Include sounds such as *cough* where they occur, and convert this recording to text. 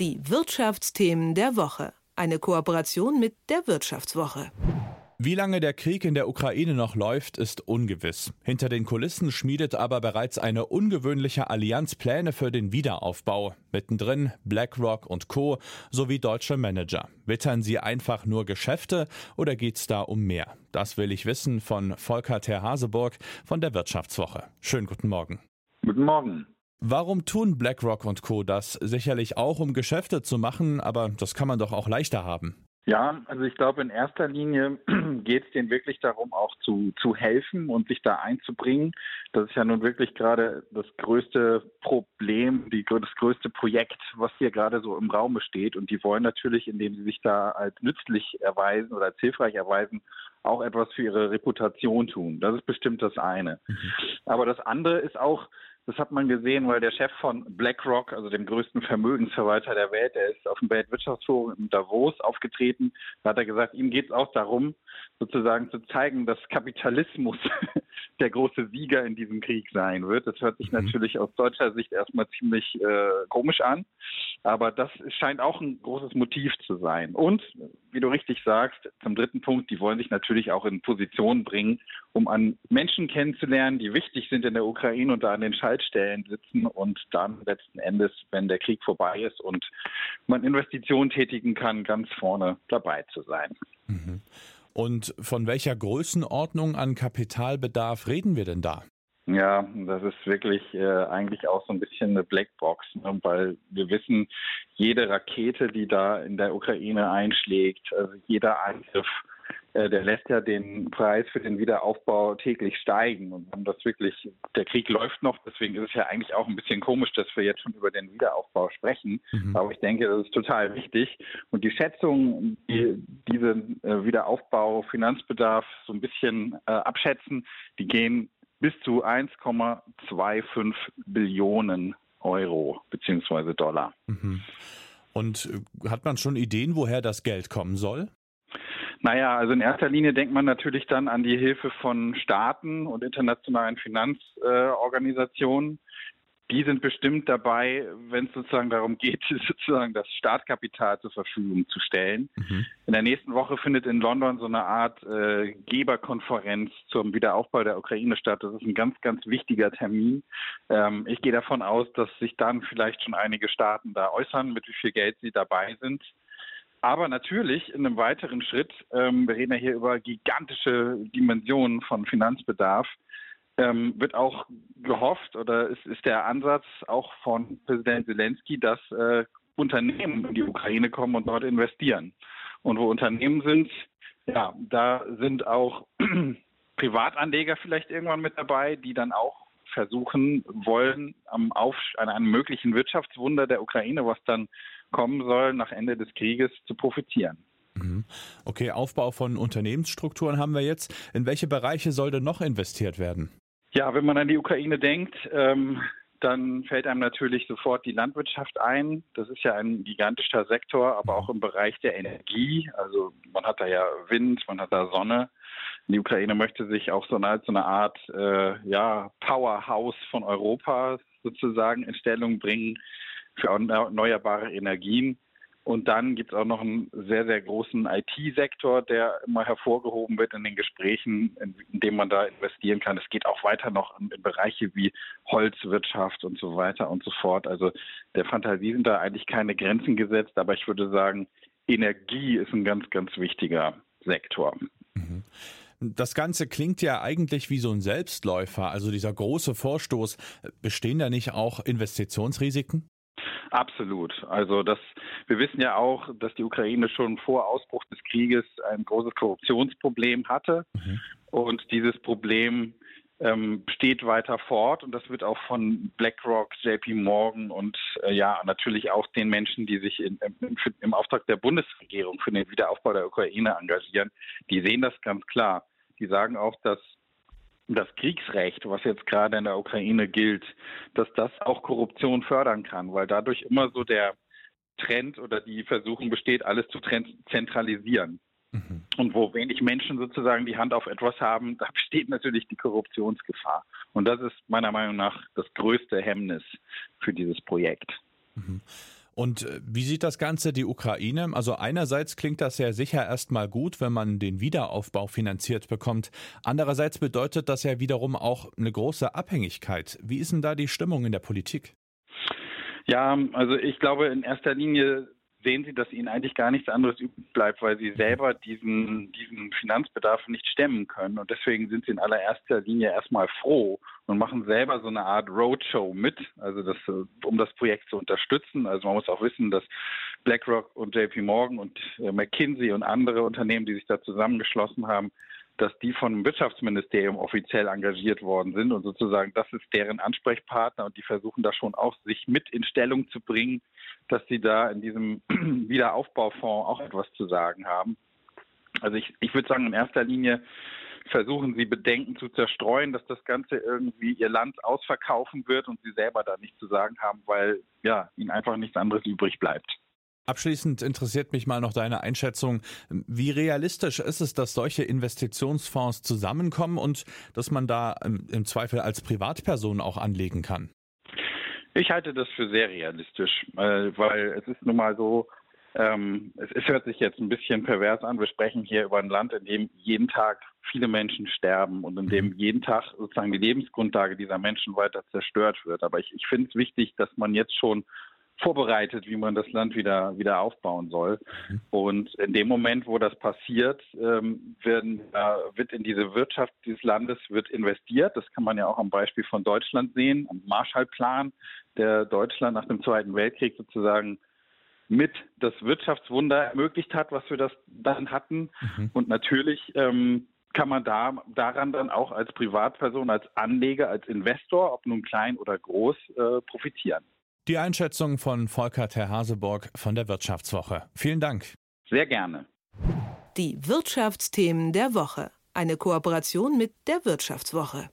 Die Wirtschaftsthemen der Woche. Eine Kooperation mit der Wirtschaftswoche. Wie lange der Krieg in der Ukraine noch läuft, ist ungewiss. Hinter den Kulissen schmiedet aber bereits eine ungewöhnliche Allianz Pläne für den Wiederaufbau. Mittendrin BlackRock und Co. sowie deutsche Manager. Wittern sie einfach nur Geschäfte oder geht's da um mehr? Das will ich wissen von Volker Ter Haseburg von der Wirtschaftswoche. Schönen guten Morgen. Guten Morgen. Warum tun BlackRock und Co. das? Sicherlich auch, um Geschäfte zu machen, aber das kann man doch auch leichter haben. Ja, also ich glaube, in erster Linie *clears throat* geht es denen wirklich darum, auch zu, zu helfen und sich da einzubringen. Das ist ja nun wirklich gerade das größte Problem, die, das größte Projekt, was hier gerade so im Raum steht. Und die wollen natürlich, indem sie sich da als nützlich erweisen oder als hilfreich erweisen, auch etwas für ihre Reputation tun. Das ist bestimmt das eine. Mhm. Aber das andere ist auch, das hat man gesehen, weil der Chef von BlackRock, also dem größten Vermögensverwalter der Welt, der ist auf dem Weltwirtschaftsforum in Davos aufgetreten. Da hat er gesagt, ihm geht es auch darum, sozusagen zu zeigen, dass Kapitalismus der große Sieger in diesem Krieg sein wird. Das hört sich mhm. natürlich aus deutscher Sicht erstmal ziemlich äh, komisch an, aber das scheint auch ein großes Motiv zu sein. Und, wie du richtig sagst, zum dritten Punkt, die wollen sich natürlich auch in Position bringen, um an Menschen kennenzulernen, die wichtig sind in der Ukraine und da an den Schaltstellen sitzen und dann letzten Endes, wenn der Krieg vorbei ist und man Investitionen tätigen kann, ganz vorne dabei zu sein. Mhm. Und von welcher Größenordnung an Kapitalbedarf reden wir denn da? Ja, das ist wirklich äh, eigentlich auch so ein bisschen eine Blackbox, ne? weil wir wissen, jede Rakete, die da in der Ukraine einschlägt, also jeder Angriff der lässt ja den Preis für den Wiederaufbau täglich steigen. Und wenn das wirklich, der Krieg läuft noch, deswegen ist es ja eigentlich auch ein bisschen komisch, dass wir jetzt schon über den Wiederaufbau sprechen. Mhm. Aber ich denke, das ist total wichtig. Und die Schätzungen, die diesen äh, Wiederaufbau, Finanzbedarf so ein bisschen äh, abschätzen, die gehen bis zu 1,25 Billionen Euro beziehungsweise Dollar. Mhm. Und hat man schon Ideen, woher das Geld kommen soll? Naja, also in erster Linie denkt man natürlich dann an die Hilfe von Staaten und internationalen Finanzorganisationen. Äh, die sind bestimmt dabei, wenn es sozusagen darum geht, *laughs* sozusagen das Startkapital zur Verfügung zu stellen. Mhm. In der nächsten Woche findet in London so eine Art äh, Geberkonferenz zum Wiederaufbau der Ukraine statt. Das ist ein ganz, ganz wichtiger Termin. Ähm, ich gehe davon aus, dass sich dann vielleicht schon einige Staaten da äußern, mit wie viel Geld sie dabei sind. Aber natürlich in einem weiteren Schritt, ähm, wir reden ja hier über gigantische Dimensionen von Finanzbedarf, ähm, wird auch gehofft oder ist, ist der Ansatz auch von Präsident Zelensky, dass äh, Unternehmen in die Ukraine kommen und dort investieren. Und wo Unternehmen sind, ja, da sind auch *clears throat* Privatanleger vielleicht irgendwann mit dabei, die dann auch versuchen wollen, am Auf, an einem möglichen Wirtschaftswunder der Ukraine, was dann kommen soll, nach Ende des Krieges zu profitieren. Mhm. Okay, Aufbau von Unternehmensstrukturen haben wir jetzt. In welche Bereiche soll denn noch investiert werden? Ja, wenn man an die Ukraine denkt, ähm, dann fällt einem natürlich sofort die Landwirtschaft ein. Das ist ja ein gigantischer Sektor, aber auch im Bereich der Energie. Also man hat da ja Wind, man hat da Sonne. Die Ukraine möchte sich auch so eine, so eine Art äh, ja, Powerhouse von Europa sozusagen in Stellung bringen für erneuerbare Energien. Und dann gibt es auch noch einen sehr, sehr großen IT-Sektor, der immer hervorgehoben wird in den Gesprächen, in, in dem man da investieren kann. Es geht auch weiter noch in, in, Bereiche wie Holzwirtschaft und so weiter und so fort. Also der Fantasie sind da eigentlich keine Grenzen gesetzt, aber ich würde sagen, Energie ist ein ganz, ganz wichtiger Sektor. Mhm. Das Ganze klingt ja eigentlich wie so ein Selbstläufer, also dieser große Vorstoß. Bestehen da nicht auch Investitionsrisiken? Absolut. Also das, wir wissen ja auch, dass die Ukraine schon vor Ausbruch des Krieges ein großes Korruptionsproblem hatte. Mhm. Und dieses Problem ähm, steht weiter fort und das wird auch von BlackRock, JP Morgan und äh, ja natürlich auch den Menschen, die sich in, im, im Auftrag der Bundesregierung für den Wiederaufbau der Ukraine engagieren, die sehen das ganz klar. Die sagen auch, dass das Kriegsrecht, was jetzt gerade in der Ukraine gilt, dass das auch Korruption fördern kann, weil dadurch immer so der Trend oder die Versuchung besteht, alles zu zentralisieren. Mhm. Und wo wenig Menschen sozusagen die Hand auf etwas haben, da besteht natürlich die Korruptionsgefahr. Und das ist meiner Meinung nach das größte Hemmnis für dieses Projekt. Mhm. Und äh, wie sieht das Ganze die Ukraine? Also einerseits klingt das ja sicher erstmal gut, wenn man den Wiederaufbau finanziert bekommt. Andererseits bedeutet das ja wiederum auch eine große Abhängigkeit. Wie ist denn da die Stimmung in der Politik? Ja, also ich glaube in erster Linie sehen sie, dass ihnen eigentlich gar nichts anderes übrig bleibt, weil sie selber diesen, diesen Finanzbedarf nicht stemmen können. Und deswegen sind sie in allererster Linie erstmal froh und machen selber so eine Art Roadshow mit, also das, um das Projekt zu unterstützen. Also man muss auch wissen, dass BlackRock und JP Morgan und äh, McKinsey und andere Unternehmen, die sich da zusammengeschlossen haben, dass die vom Wirtschaftsministerium offiziell engagiert worden sind und sozusagen das ist deren Ansprechpartner und die versuchen da schon auch sich mit in Stellung zu bringen, dass sie da in diesem *clears throat* Wiederaufbaufonds auch etwas zu sagen haben. Also ich, ich würde sagen, in erster Linie versuchen sie Bedenken zu zerstreuen, dass das Ganze irgendwie ihr Land ausverkaufen wird und sie selber da nichts zu sagen haben, weil ja ihnen einfach nichts anderes übrig bleibt. Abschließend interessiert mich mal noch deine Einschätzung. Wie realistisch ist es, dass solche Investitionsfonds zusammenkommen und dass man da im Zweifel als Privatperson auch anlegen kann? Ich halte das für sehr realistisch, weil es ist nun mal so, ähm, es, es, hört sich jetzt ein bisschen pervers an. Wir sprechen hier über ein Land, in dem jeden Tag viele Menschen sterben und in dem mhm. jeden Tag sozusagen die Lebensgrundlage dieser Menschen weiter zerstört wird. Aber ich, ich finde es wichtig, dass man jetzt schon vorbereitet, wie man das Land wieder, wieder aufbauen soll. Mhm. Und in dem Moment, wo das passiert, ähm, werden, äh, wird in diese Wirtschaft dieses Landes wird investiert. Das kann man ja auch am Beispiel von Deutschland sehen, am Marshallplan, der Deutschland nach dem Zweiten Weltkrieg sozusagen mit das Wirtschaftswunder ermöglicht hat, was wir das dann hatten. Mhm. Und natürlich ähm, kann man da daran dann auch als Privatperson, als Anleger, als Investor, ob nun klein oder groß, äh, profitieren. Die Einschätzung von Volker Terhaseborg von der Wirtschaftswoche. Vielen Dank. Sehr gerne. Die Wirtschaftsthemen der Woche. Eine Kooperation mit der Wirtschaftswoche.